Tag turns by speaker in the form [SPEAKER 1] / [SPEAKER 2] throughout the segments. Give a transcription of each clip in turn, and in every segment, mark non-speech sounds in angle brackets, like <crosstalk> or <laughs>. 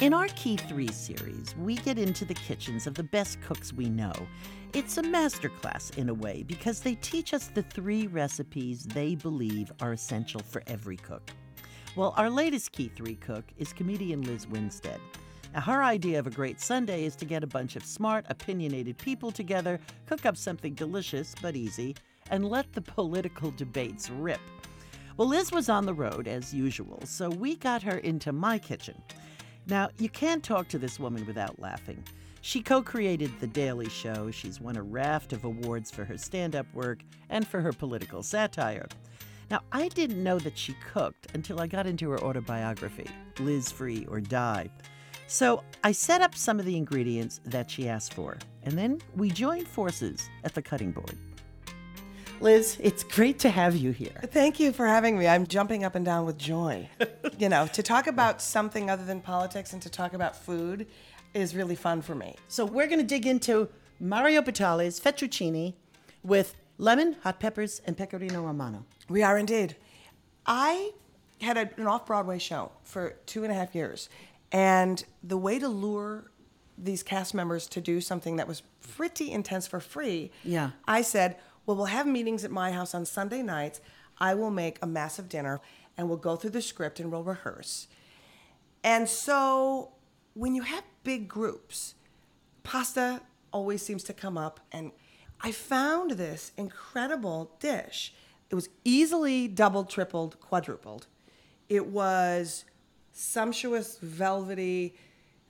[SPEAKER 1] In our Key 3 series, we get into the kitchens of the best cooks we know. It's a masterclass in a way because they teach us the three recipes they believe are essential for every cook. Well, our latest Key 3 cook is comedian Lizz Winstead. Now, her idea of a great Sunday is to get a bunch of smart, opinionated people together, cook up something delicious but easy, and let the <laughs> political debates rip. Well, Lizz was on the road as usual, so we got her into my kitchen. Now, you can't talk to this woman without laughing. She co created The Daily Show. She's won a raft of awards for her stand up work and for her political satire. Now, I didn't know that she cooked until I got into her autobiography, Lizz Free or Die. So I set up some of the ingredients that she asked for, and then we joined forces at the cutting board. Lizz, it's great to have you here.
[SPEAKER 2] Thank you for having me. I'm jumping up and down with joy. <laughs> you know, to talk about something other than politics and to talk about food is really fun for me.
[SPEAKER 1] So we're going to dig into Mario Batali's fettuccine with lemon, hot peppers, and pecorino romano.
[SPEAKER 2] We are indeed. I had a, an off Broadway show for two and a half years, and the way to lure these cast members to do something that was pretty intense for free,
[SPEAKER 1] Yeah.
[SPEAKER 2] I said, well, we'll have meetings at my house on Sunday nights. I will make a massive dinner and we'll go through the script and we'll rehearse. And so when you have big groups, pasta always seems to come up. And I found this incredible dish. It was easily doubled, tripled, quadrupled. It was sumptuous, velvety.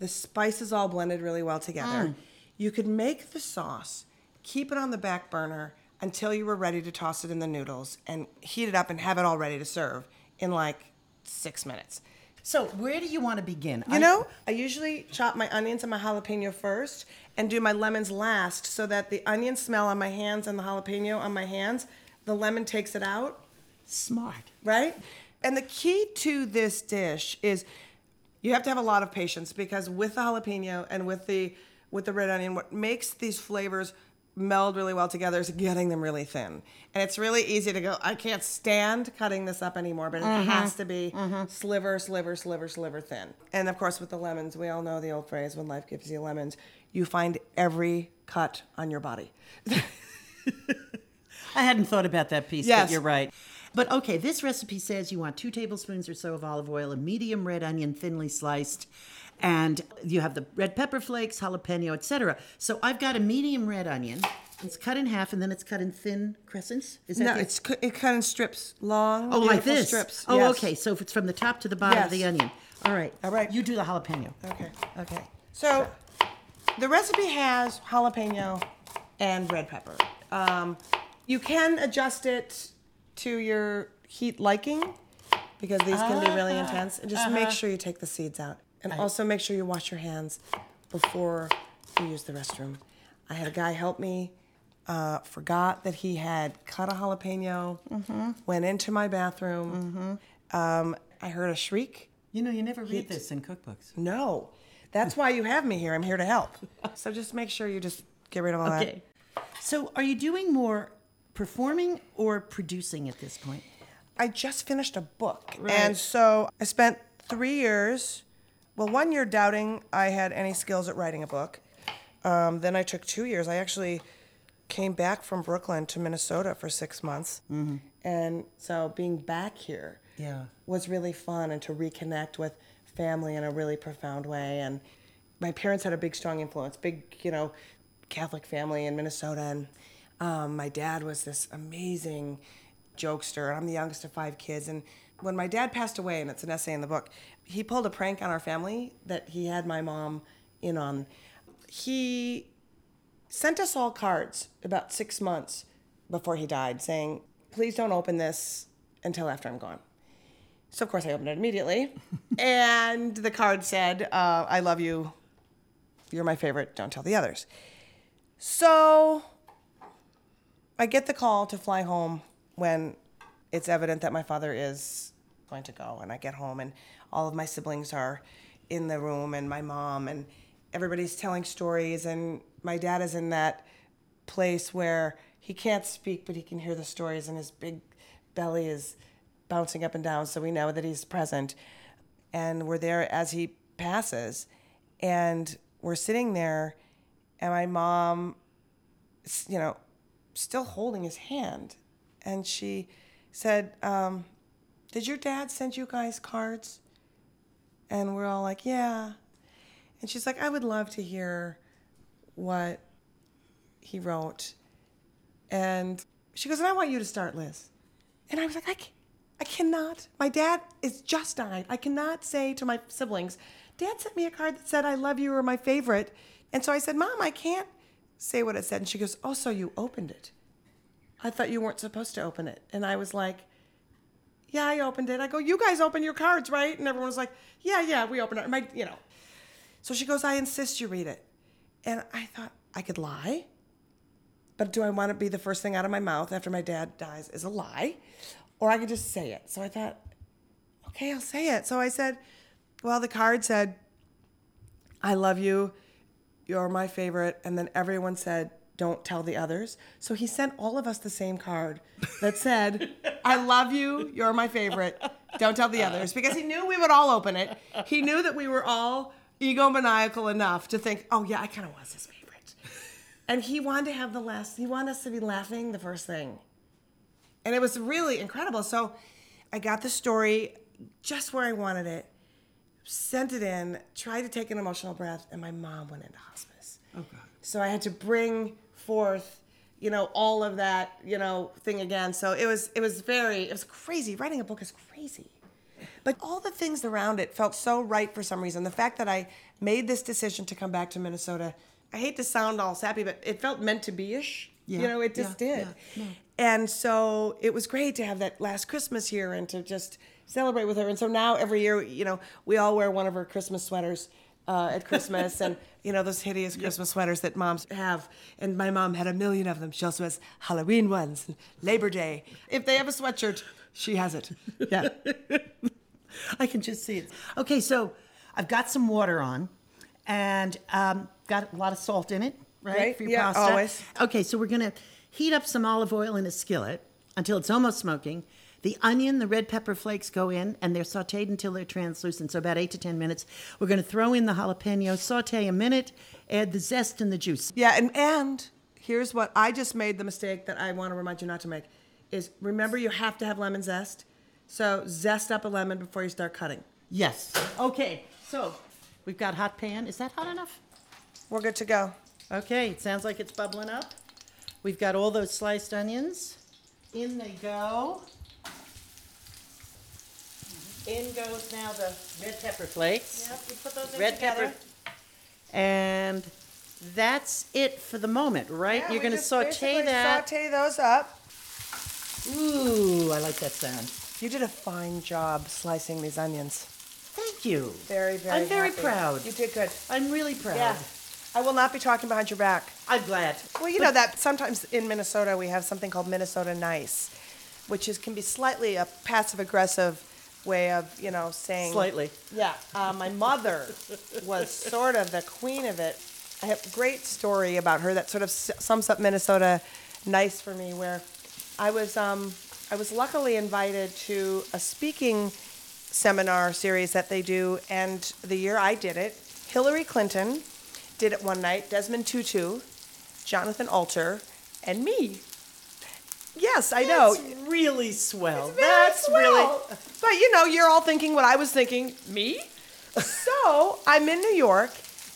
[SPEAKER 2] The spices all blended really well together. Mm. You could make the sauce, keep it on the back burner until you were ready to toss it in the noodles and heat it up and have it all ready to serve in like six minutes.
[SPEAKER 1] So, where do you want to begin?
[SPEAKER 2] You know, I usually chop my onions and my jalapeno first and do my lemons last so that the onion smell on my hands and the jalapeno on my hands, the lemon takes it out,
[SPEAKER 1] smart.
[SPEAKER 2] right? And the key to this dish is you have to have a lot of patience because with the jalapeno and with the with the red onion, what makes these flavors meld really well together is getting them really thin. And it's really easy to go, I can't stand cutting this up anymore, but it mm-hmm. has to be mm-hmm. sliver, sliver, sliver, sliver thin. And of course, with the lemons, we all know the old phrase when life gives you lemons, you find every cut on your body. <laughs>
[SPEAKER 1] I hadn't thought about that piece,
[SPEAKER 2] Yes.
[SPEAKER 1] but you're right. But okay, this recipe says you want two tablespoons or so of olive oil, a medium red onion thinly sliced, and you have the red pepper flakes, jalapeno, etc. So I've got a medium red onion. It's cut in half and then it's cut in thin crescents. Is that
[SPEAKER 2] No,
[SPEAKER 1] the-
[SPEAKER 2] it's cu- it cut in strips, long,
[SPEAKER 1] oh like this?
[SPEAKER 2] strips.
[SPEAKER 1] Oh,
[SPEAKER 2] Yes.
[SPEAKER 1] okay. So if it's from the top to the bottom of the
[SPEAKER 2] Yes.
[SPEAKER 1] onion. All right.
[SPEAKER 2] All right.
[SPEAKER 1] You do the jalapeno.
[SPEAKER 2] Okay. Okay. So the recipe has jalapeno and red pepper. Um, you can adjust it to your heat liking because these can be really intense. And just make sure you take the seeds out. And also make sure you wash your hands before you use the restroom. I had a guy help me. Uh, forgot that he had cut a jalapeno. Went into my bathroom. Um, I heard a shriek.
[SPEAKER 1] You know, you never read this in cookbooks.
[SPEAKER 2] No. That's why you have me here. I'm here to help. So just make sure you just get rid of all that.
[SPEAKER 1] Okay. So are you doing more performing or producing at this point?
[SPEAKER 2] I just finished a book.
[SPEAKER 1] Right.
[SPEAKER 2] And so I spent three years, well, one year doubting I had any skills at writing a book. Um, then I took two years. I actually came back from Brooklyn to Minnesota for six months. And so being back here
[SPEAKER 1] Yeah.
[SPEAKER 2] was really fun and to reconnect with family in a really profound way. And my parents had a big, strong influence, big, you know, Catholic family in Minnesota. And um, my dad was this amazing jokester. I'm the youngest of five kids. And when my dad passed away, and it's an essay in the book, he pulled a prank on our family that he had my mom in on. He sent us all cards about six months before he died saying, please don't open this until after I'm gone. So, of course, I opened it immediately. <laughs> and the card said, uh, I love you. You're my favorite. Don't tell the others. So, I get the call to fly home when it's evident that my father is going to go. And I get home, and all of my siblings are in the room, and my mom, and everybody's telling stories. And my dad is in that place where he can't speak, but he can hear the stories, and his big belly is bouncing up and down, so we know that he's present. And we're there as he passes, and we're sitting there, and my mom, you know, still holding his hand, and she said, um, "Did your dad send you guys cards?" And we're all like, "Yeah." And she's like, "I would love to hear what he wrote." And she goes, "And I want you to start, Lizz." And I was like, I, ca- I cannot. My dad is just died. I cannot say to my siblings, Dad sent me a card that said, I love you or my favorite. And so I said, Mom, I can't say what it said. And she goes, Oh, so you opened it. I thought you weren't supposed to open it. And I was like, Yeah, I opened it. I go, You guys open your cards, right? And everyone was like, Yeah, yeah, we opened it. My, you know. So she goes, I insist you read it. And I thought I could lie. But do I want to be the first thing out of my mouth after my dad dies is a lie? Or I could just say it. So I thought, okay, I'll say it. So I said, well, the card said, I love you. You're my favorite. And then everyone said, don't tell the others. So he sent all of us the same card that said, I love you. You're my favorite. Don't tell the others. Because he knew we would all open it. He knew that we were all egomaniacal enough to think, oh, yeah, I kind of was his favorite. And he wanted to have the last, he wanted us to be laughing the first thing. And it was really incredible. So I got the story just where I wanted it, sent it in, tried to take an emotional breath, and my mom went into hospice.
[SPEAKER 1] Oh, God.
[SPEAKER 2] So I had to bring forth, you know, all of that, you know, thing again. So it was it was very it was crazy. Writing a book is crazy. But all the things around it felt so right for some reason. The fact that I made this decision to come back to Minnesota, I hate to sound all sappy, but it felt meant to be ish.
[SPEAKER 1] Yeah,
[SPEAKER 2] you know, it just
[SPEAKER 1] yeah,
[SPEAKER 2] did.
[SPEAKER 1] yeah.
[SPEAKER 2] And so it was great to have that last Christmas here and to just celebrate with her. And so now every year, you know, we all wear one of her Christmas sweaters uh, at Christmas and, <laughs> you know, those hideous Christmas sweaters that moms have. And my mom had a million of them. She also has Halloween ones and Labor Day. If they have a sweatshirt, she has it. Yeah. <laughs>
[SPEAKER 1] I can just see it. Okay, so I've got some water on, and um, got a lot of salt in it, right?
[SPEAKER 2] Right,
[SPEAKER 1] For your
[SPEAKER 2] yeah,
[SPEAKER 1] pasta.
[SPEAKER 2] always.
[SPEAKER 1] Okay, so we're gonna heat up some olive oil in a skillet until it's almost smoking. The onion, the red pepper flakes go in, and they're sautéed until they're translucent, so about eight to ten minutes. We're gonna throw in the jalapeno, saute a minute, add the zest and the juice.
[SPEAKER 2] Yeah, and and here's what I just made the mistake that I want to remind you not to make is remember you have to have lemon zest. So zest up a lemon before you start cutting.
[SPEAKER 1] Yes. Okay, so we've got hot pan. Is that hot enough?
[SPEAKER 2] We're good to go.
[SPEAKER 1] Okay, it sounds like it's bubbling up. We've got all those sliced onions. In they go. In goes now the red pepper flakes.
[SPEAKER 2] Yep, you put those in
[SPEAKER 1] Red
[SPEAKER 2] together.
[SPEAKER 1] pepper. And that's it for the moment, right?
[SPEAKER 2] Yeah,
[SPEAKER 1] You're
[SPEAKER 2] we
[SPEAKER 1] going to
[SPEAKER 2] just
[SPEAKER 1] saute
[SPEAKER 2] basically
[SPEAKER 1] that.
[SPEAKER 2] Saute those up.
[SPEAKER 1] Ooh, I like that sound.
[SPEAKER 2] You did a fine job slicing these onions.
[SPEAKER 1] Thank you.
[SPEAKER 2] Very, very.
[SPEAKER 1] I'm very
[SPEAKER 2] happy.
[SPEAKER 1] proud.
[SPEAKER 2] You did good.
[SPEAKER 1] I'm really proud.
[SPEAKER 2] Yeah. I will not be talking behind your back.
[SPEAKER 1] I'm glad.
[SPEAKER 2] Well, you know that sometimes in Minnesota we have something called Minnesota Nice, which is can be slightly a passive aggressive way of you know saying
[SPEAKER 1] Slightly.
[SPEAKER 2] Yeah, uh, my mother was sort of the queen of it. I have a great story about her that sort of s- sums up Minnesota nice for me, where I was um, I was luckily invited to a speaking seminar series that they do, and the year I did it, Hillary Clinton did it one night, Desmond Tutu, Jonathan Alter, and me. Yes, I know.
[SPEAKER 1] Really swell.
[SPEAKER 2] Very
[SPEAKER 1] That's really.
[SPEAKER 2] But you know, you're all thinking what I was thinking. Me? so I'm in New York,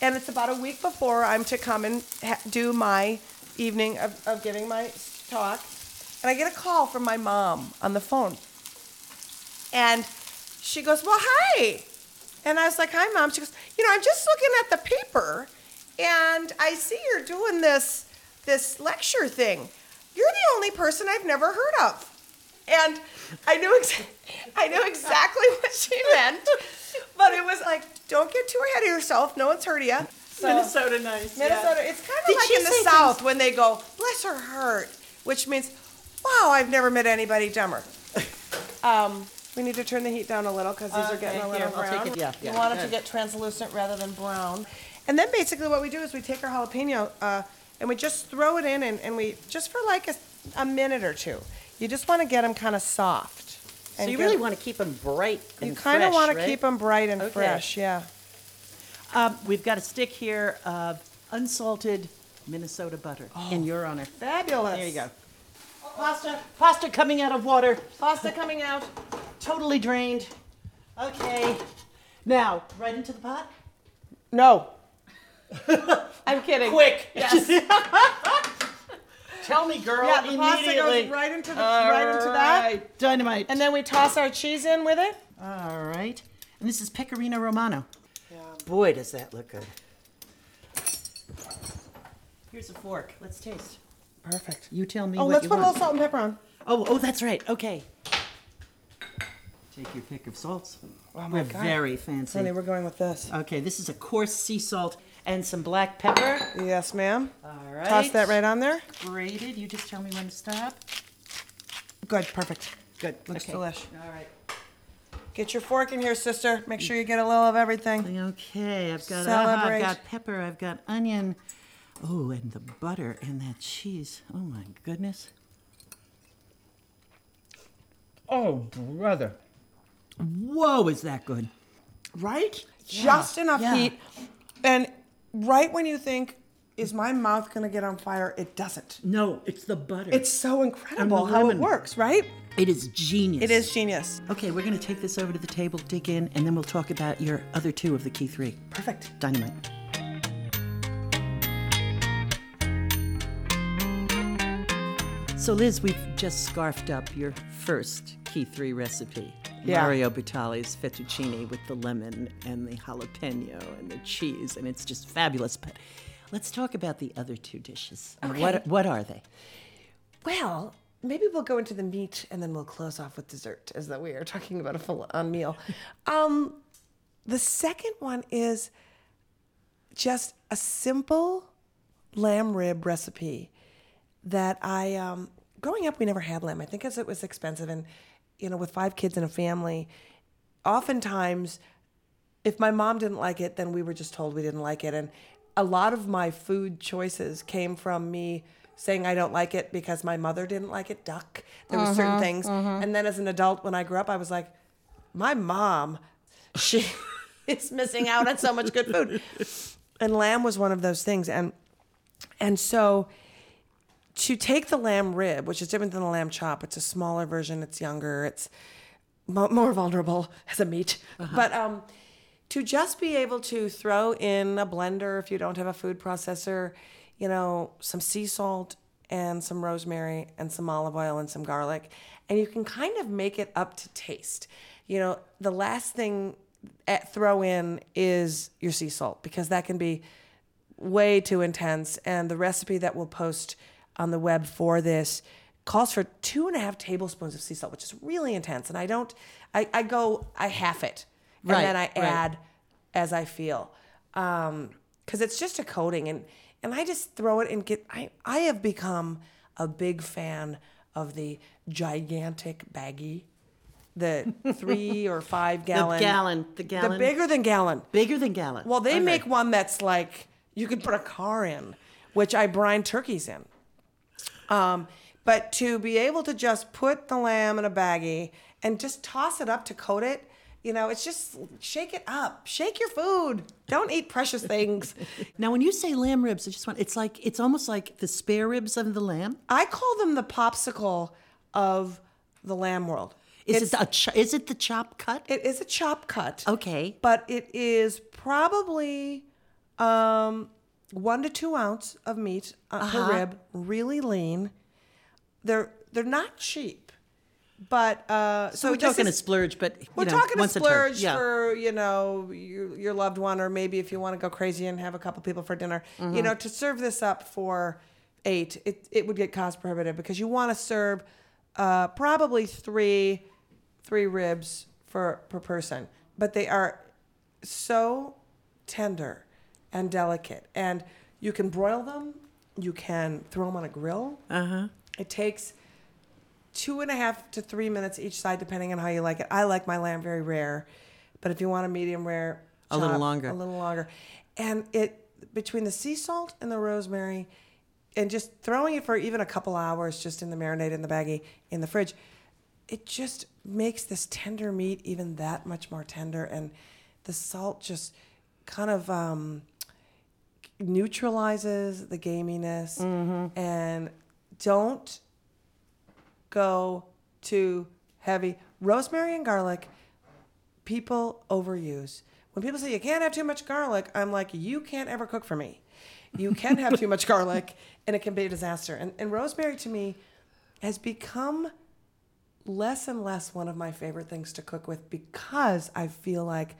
[SPEAKER 2] and it's about a week before I'm to come and ha- do my evening of, of giving my talk, and I get a call from my mom on the phone, and she goes, "Well, hi," and I was like, "Hi, mom." She goes, "You know, I'm just looking at the paper, and I see you're doing this this lecture thing. You're the only person I've never heard of." And I knew ex- I knew exactly <laughs> what she meant, but it was like, don't get too ahead of yourself. No one's heard you. So,
[SPEAKER 1] Minnesota nice. yeah.
[SPEAKER 2] Minnesota. It's kind of like in the
[SPEAKER 1] say
[SPEAKER 2] South when they go, "Bless her heart," which means, "Wow, I've never met anybody dumber." <laughs> um, we need to turn the heat down a little because these are getting a little
[SPEAKER 1] here, I'll take
[SPEAKER 2] brown.
[SPEAKER 1] it, yeah,
[SPEAKER 2] you
[SPEAKER 1] yeah,
[SPEAKER 2] want it to get translucent rather than brown. And then basically what we do is we take our jalapeno uh, and we just throw it in and, and we just for like a, a minute or two. You just want to get them kind of soft.
[SPEAKER 1] So
[SPEAKER 2] and
[SPEAKER 1] you
[SPEAKER 2] get-
[SPEAKER 1] really want to keep them bright and fresh.
[SPEAKER 2] you kind of
[SPEAKER 1] fresh,
[SPEAKER 2] want to
[SPEAKER 1] right?
[SPEAKER 2] keep them bright and
[SPEAKER 1] Okay.
[SPEAKER 2] fresh, yeah.
[SPEAKER 1] Um, we've got a stick here of unsalted Minnesota butter in your honor.
[SPEAKER 2] Fabulous.
[SPEAKER 1] There you go. Pasta, pasta coming out of water,
[SPEAKER 2] Pasta coming out.
[SPEAKER 1] totally drained. Okay. Now, right into the pot.
[SPEAKER 2] No. <laughs> I'm kidding.
[SPEAKER 1] Quick.
[SPEAKER 2] Yes. <laughs>
[SPEAKER 1] Tell me, girl,
[SPEAKER 2] Yeah, the pasta
[SPEAKER 1] immediately.
[SPEAKER 2] goes right into the right into that.
[SPEAKER 1] Alright, Dynamite.
[SPEAKER 2] And then we toss our cheese in with it.
[SPEAKER 1] All right. And this is Pecorino Romano. Boy, does that look good. Here's a fork. Let's taste.
[SPEAKER 2] Perfect.
[SPEAKER 1] You tell me
[SPEAKER 2] Oh,
[SPEAKER 1] what
[SPEAKER 2] let's
[SPEAKER 1] you
[SPEAKER 2] put a
[SPEAKER 1] want.
[SPEAKER 2] little salt and pepper on.
[SPEAKER 1] Oh, oh, that's right. Okay. Take your pick of salts.
[SPEAKER 2] Oh my
[SPEAKER 1] We're
[SPEAKER 2] God.
[SPEAKER 1] very fancy.
[SPEAKER 2] Honey, we're going with this.
[SPEAKER 1] Okay, this is a coarse sea salt and some black pepper.
[SPEAKER 2] Yes, ma'am.
[SPEAKER 1] All right.
[SPEAKER 2] Toss that right on there.
[SPEAKER 1] Grated. You just tell me when to stop.
[SPEAKER 2] Good. Perfect.
[SPEAKER 1] Good.
[SPEAKER 2] Looks
[SPEAKER 1] okay.
[SPEAKER 2] delish.
[SPEAKER 1] All right.
[SPEAKER 2] Get your fork in here, sister. Make sure you get a little of everything.
[SPEAKER 1] Okay, I've got uh-huh, aha,
[SPEAKER 2] Celebrate.
[SPEAKER 1] I've got pepper, I've got onion. Oh, and the butter and that cheese. Oh my goodness.
[SPEAKER 3] Oh, brother.
[SPEAKER 1] Whoa, is that good?
[SPEAKER 2] Right? Just enough
[SPEAKER 1] yeah.
[SPEAKER 2] heat. And right when you think, is my mouth going to get on fire? It doesn't.
[SPEAKER 1] No, it's the butter.
[SPEAKER 2] It's so incredible how it works, right?
[SPEAKER 1] it is genius.
[SPEAKER 2] It is genius.
[SPEAKER 1] Okay, we're gonna take this over to the table, dig in, and then we'll talk about your other two of the key three.
[SPEAKER 2] Perfect.
[SPEAKER 1] Dynamite. So, Lizz, we've just scarfed up your first key three recipe.
[SPEAKER 2] Yeah.
[SPEAKER 1] Mario Batali's fettuccine with the lemon and the jalapeno and the cheese, and it's just fabulous. But let's talk about the other two dishes.
[SPEAKER 2] Okay.
[SPEAKER 1] What, what are they?
[SPEAKER 2] Well, maybe we'll go into the meat and then we'll close off with dessert, as though we are talking about a full on meal. <laughs> Um, the second one is just a simple lamb rib recipe that I, um, growing up, we never had lamb. I think as it was expensive, and you know, with five kids in a family, oftentimes if my mom didn't like it, then we were just told we didn't like it. And a lot of my food choices came from me saying I don't like it because my mother didn't like it, duck. There were certain things. And then as an adult, when I grew up, I was like, my mom, she <laughs> is missing out on so much good food. <laughs> And lamb was one of those things. And and so to take the lamb rib, which is different than the lamb chop, it's a smaller version, it's younger, it's mo- more vulnerable <laughs> as a meat. But um, to just be able to throw in a blender if you don't have a food processor, you know, some sea salt and some rosemary and some olive oil and some garlic, and you can kind of make it up to taste. You know, the last thing at throw in is your sea salt because that can be way too intense. And the recipe that we'll post on the web for this calls for two and a half tablespoons of sea salt, which is really intense. And I don't, I, I go, I half it, and
[SPEAKER 1] Right,
[SPEAKER 2] then I
[SPEAKER 1] right.
[SPEAKER 2] add as I feel, um, because it's just a coating, and and I just throw it and get. I I have become a big fan of the gigantic baggie, the <laughs> three or five gallon, the
[SPEAKER 1] gallon, the gallon, the
[SPEAKER 2] bigger than gallon.
[SPEAKER 1] Bigger than gallon.
[SPEAKER 2] Well, they
[SPEAKER 1] Okay.
[SPEAKER 2] make one that's like you could put a car in, which I brine turkeys in. Um, but to be able to just put the lamb in a baggie and just toss it up to coat it, you know, it's just shake it up, shake your food. Don't eat precious things. <laughs>
[SPEAKER 1] Now, when you say lamb ribs, I just want, it's like, it's almost like the spare ribs of the lamb.
[SPEAKER 2] I call them the popsicle of the lamb world.
[SPEAKER 1] Is
[SPEAKER 2] It's-
[SPEAKER 1] it, a ch- is it the chop cut?
[SPEAKER 2] It is a chop cut.
[SPEAKER 1] Okay.
[SPEAKER 2] But it is probably um, one to two ounce of meat uh, per rib, really lean. They're they're not cheap, but uh, so,
[SPEAKER 1] So we're talking a splurge, but you
[SPEAKER 2] We're
[SPEAKER 1] know,
[SPEAKER 2] talking a splurge
[SPEAKER 1] Yeah.
[SPEAKER 2] for you know your, your loved one, or maybe if you want to go crazy and have a couple people for dinner.
[SPEAKER 1] Mm-hmm.
[SPEAKER 2] You know, to serve this up for eight, it it would get cost prohibitive because you want to serve uh, probably three three ribs for per person, but they are so tender and delicate, and you can broil them. You can throw them on a grill.
[SPEAKER 1] Uh huh.
[SPEAKER 2] It takes two and a half to three minutes each side, depending on how you like it. I like my lamb very rare, but if you want a medium rare,
[SPEAKER 1] A little longer.
[SPEAKER 2] A little longer, and it between the sea salt and the rosemary, and just throwing it for even a couple hours, just in the marinade in the baggie in the fridge, it just makes this tender meat even that much more tender, and the salt just kind of um, neutralizes the gaminess mm-hmm. and don't go too heavy. Rosemary and garlic, people overuse. When people say you can't have too much garlic, I'm like, you can't ever cook for me. You can have too much garlic <laughs> and it can be a disaster. And, and rosemary to me has become less and less one of my favorite things to cook with because I feel like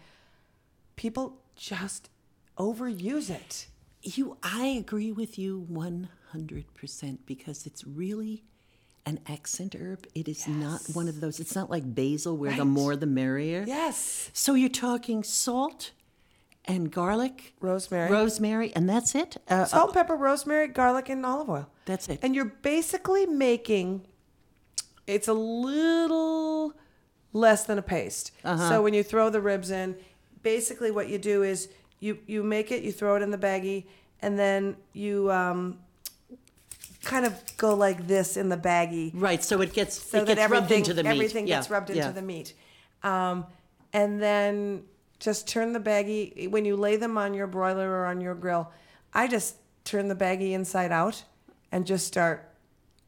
[SPEAKER 2] people just overuse it.
[SPEAKER 1] You, I agree with you 100% because it's really an accent herb. It is not one of those, it's not like basil where the more the merrier.
[SPEAKER 2] Yes.
[SPEAKER 1] So you're talking salt and garlic,
[SPEAKER 2] Rosemary.
[SPEAKER 1] rosemary, and that's it? Uh,
[SPEAKER 2] Salt, pepper, rosemary, garlic, and olive oil.
[SPEAKER 1] That's it.
[SPEAKER 2] And you're basically making it's a little less than a paste.
[SPEAKER 1] Uh-huh.
[SPEAKER 2] So when you throw the ribs in, basically what you do is you you make it, you throw it in the baggie, and then you um, kind of go like this in the baggie
[SPEAKER 1] right, so it gets,
[SPEAKER 2] so
[SPEAKER 1] it
[SPEAKER 2] that
[SPEAKER 1] gets rubbed
[SPEAKER 2] everything
[SPEAKER 1] into the meat.
[SPEAKER 2] everything
[SPEAKER 1] Yeah,
[SPEAKER 2] gets rubbed into the meat. Um, and then just turn the baggie when you lay them on your broiler or on your grill. I just turn the baggie inside out and just start,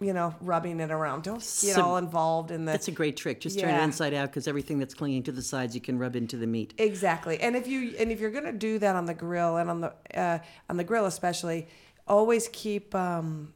[SPEAKER 2] you know, rubbing it around. Don't get
[SPEAKER 1] So-
[SPEAKER 2] all involved in the.
[SPEAKER 1] That's a great trick. Just turn it inside out because everything that's clinging to the sides you can rub into the meat.
[SPEAKER 2] Exactly, and if you and if you're gonna do that on the grill and on the uh, on the grill especially, always keep um,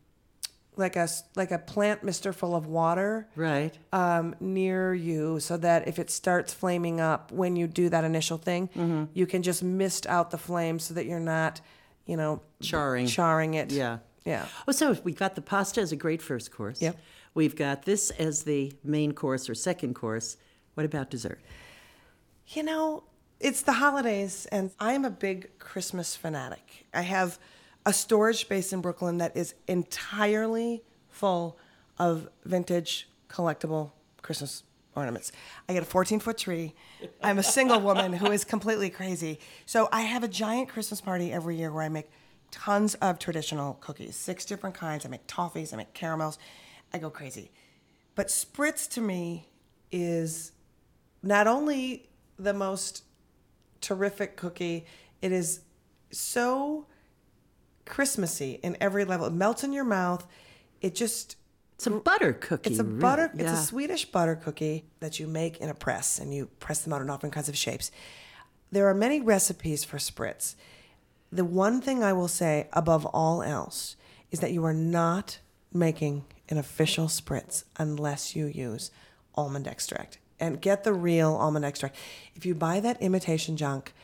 [SPEAKER 2] like a like a plant mister full of water
[SPEAKER 1] Right.
[SPEAKER 2] um, near you, so that if it starts flaming up when you do that initial thing,
[SPEAKER 1] Mm-hmm.
[SPEAKER 2] you can just mist out the flame so that you're not, you know,
[SPEAKER 1] Charring.
[SPEAKER 2] charring it.
[SPEAKER 1] Yeah.
[SPEAKER 2] Yeah.
[SPEAKER 1] Oh, so we've got the pasta as a great first course.
[SPEAKER 2] Yep.
[SPEAKER 1] We've got this as the main course or second course. What about dessert?
[SPEAKER 2] You know, it's the holidays, and I'm a big Christmas fanatic. I have a storage space in Brooklyn that is entirely full of vintage collectible Christmas ornaments. I get a 14 foot tree. I'm a single woman who is completely crazy. So I have a giant Christmas party every year where I make tons of traditional cookies, six different kinds. I make toffees, I make caramels. I go crazy. But spritz to me is not only the most terrific cookie, it is so Christmassy in every level. It melts in your mouth. It just
[SPEAKER 1] It's a butter cookie.
[SPEAKER 2] it's a
[SPEAKER 1] really.
[SPEAKER 2] butter it's a Swedish butter cookie that you make in a press and you press them out in all different kinds of shapes. There are many recipes for spritz. The one thing I will say above all else is that you are not making an official spritz unless you use almond extract. And get the real almond extract. If you buy that imitation junk,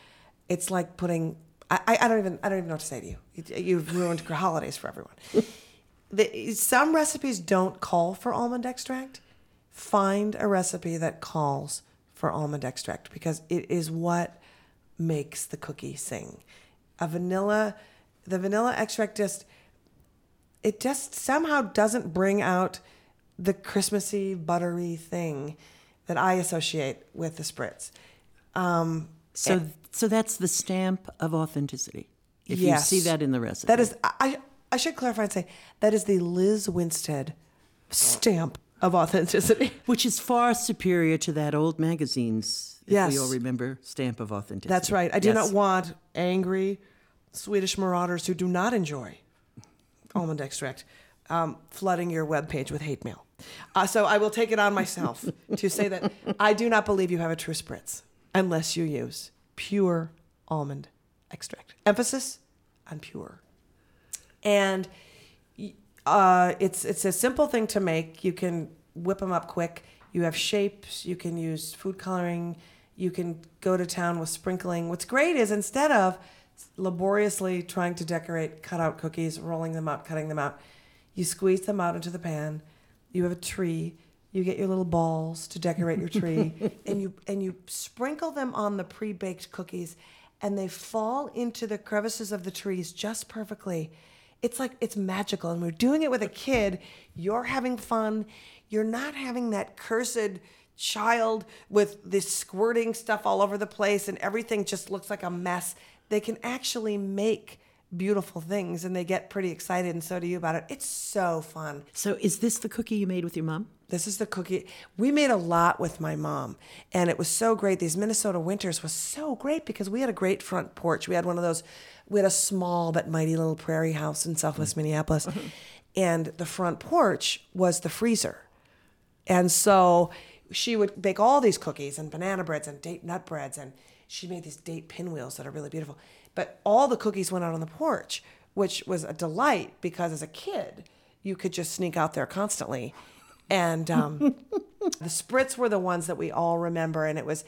[SPEAKER 2] it's like putting I, I- don't even I don't even know what to say to you. You- You've ruined holidays for everyone. <laughs> the, some recipes don't call for almond extract. Find a recipe that calls for almond extract because it is what makes the cookie sing. A vanilla, the vanilla extract just, it just somehow doesn't bring out the Christmassy, buttery thing that I associate with the spritz. Um,
[SPEAKER 1] So, so that's the stamp of authenticity. If
[SPEAKER 2] Yes.
[SPEAKER 1] you see that in the recipe.
[SPEAKER 2] That is, I, I should clarify and say that is the Lizz Winstead stamp of authenticity. <laughs>
[SPEAKER 1] Which is far superior to that old magazine's, if
[SPEAKER 2] Yes.
[SPEAKER 1] we all remember, stamp of authenticity.
[SPEAKER 2] That's right. I do
[SPEAKER 1] Yes.
[SPEAKER 2] not want angry Swedish marauders who do not enjoy almond extract um, flooding your webpage with hate mail. Uh, so I will take it on myself <laughs> to say that I do not believe you have a true spritz unless you use pure almond extract. Emphasis on pure. And uh, it's it's a simple thing to make. You can whip them up quick. You have shapes. You can use food coloring. You can go to town with sprinkling. What's great is instead of laboriously trying to decorate cutout cookies, rolling them out, cutting them out, you squeeze them out into the pan. You have a tree. You get your little balls to decorate your tree, <laughs> and you and you sprinkle them on the pre-baked cookies, and they fall into the crevices of the trees just perfectly. It's like it's magical, and we're doing it with a kid. You're having fun. You're not having that cursed child with this squirting stuff all over the place, and everything just looks like a mess. They can actually make beautiful things and they get pretty excited and so do you about it. It's so fun.
[SPEAKER 1] So, is this the cookie you made with your mom?
[SPEAKER 2] This is the cookie. We made a lot with my mom, and it was so great. These Minnesota winters was so great because we had a great front porch. We had one of those, we had a small but mighty little prairie house in Southwest Minneapolis, and the front porch was the freezer. And so she would bake all these cookies and banana breads and date nut breads, and she made these date pinwheels that are really beautiful. But all the cookies went out on the porch, which was a delight because as a kid, you could just sneak out there constantly. And um, <laughs> the spritz were the ones that we all remember. And it was,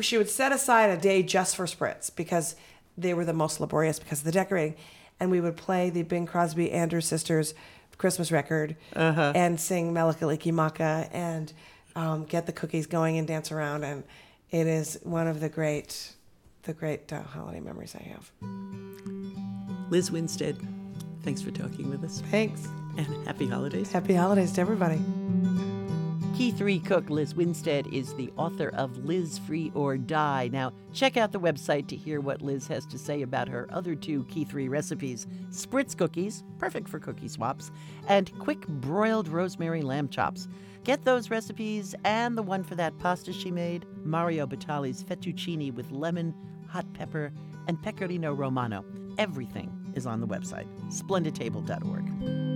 [SPEAKER 2] she would set aside a day just for spritz because they were the most laborious because of the decorating. And we would play the Bing Crosby Andrews Sisters Christmas record and sing Mele Kalikimaka and um, get the cookies going and dance around. And it is one of the great, the great uh, holiday memories I have.
[SPEAKER 1] Lizz Winstead, thanks for talking with us.
[SPEAKER 2] Thanks.
[SPEAKER 1] And happy holidays.
[SPEAKER 2] Happy holidays to everybody.
[SPEAKER 1] Key 3 cook Lizz Winstead is the author of Lizz Free or Die. Now, check out the website to hear what Lizz has to say about her other two Key 3 recipes Spritz cookies, perfect for cookie swaps, and quick broiled rosemary lamb chops. Get those recipes and the one for that pasta she made, Mario Batali's fettuccine with lemon, hot pepper, and pecorino romano. Everything is on the website, splendidtable.org.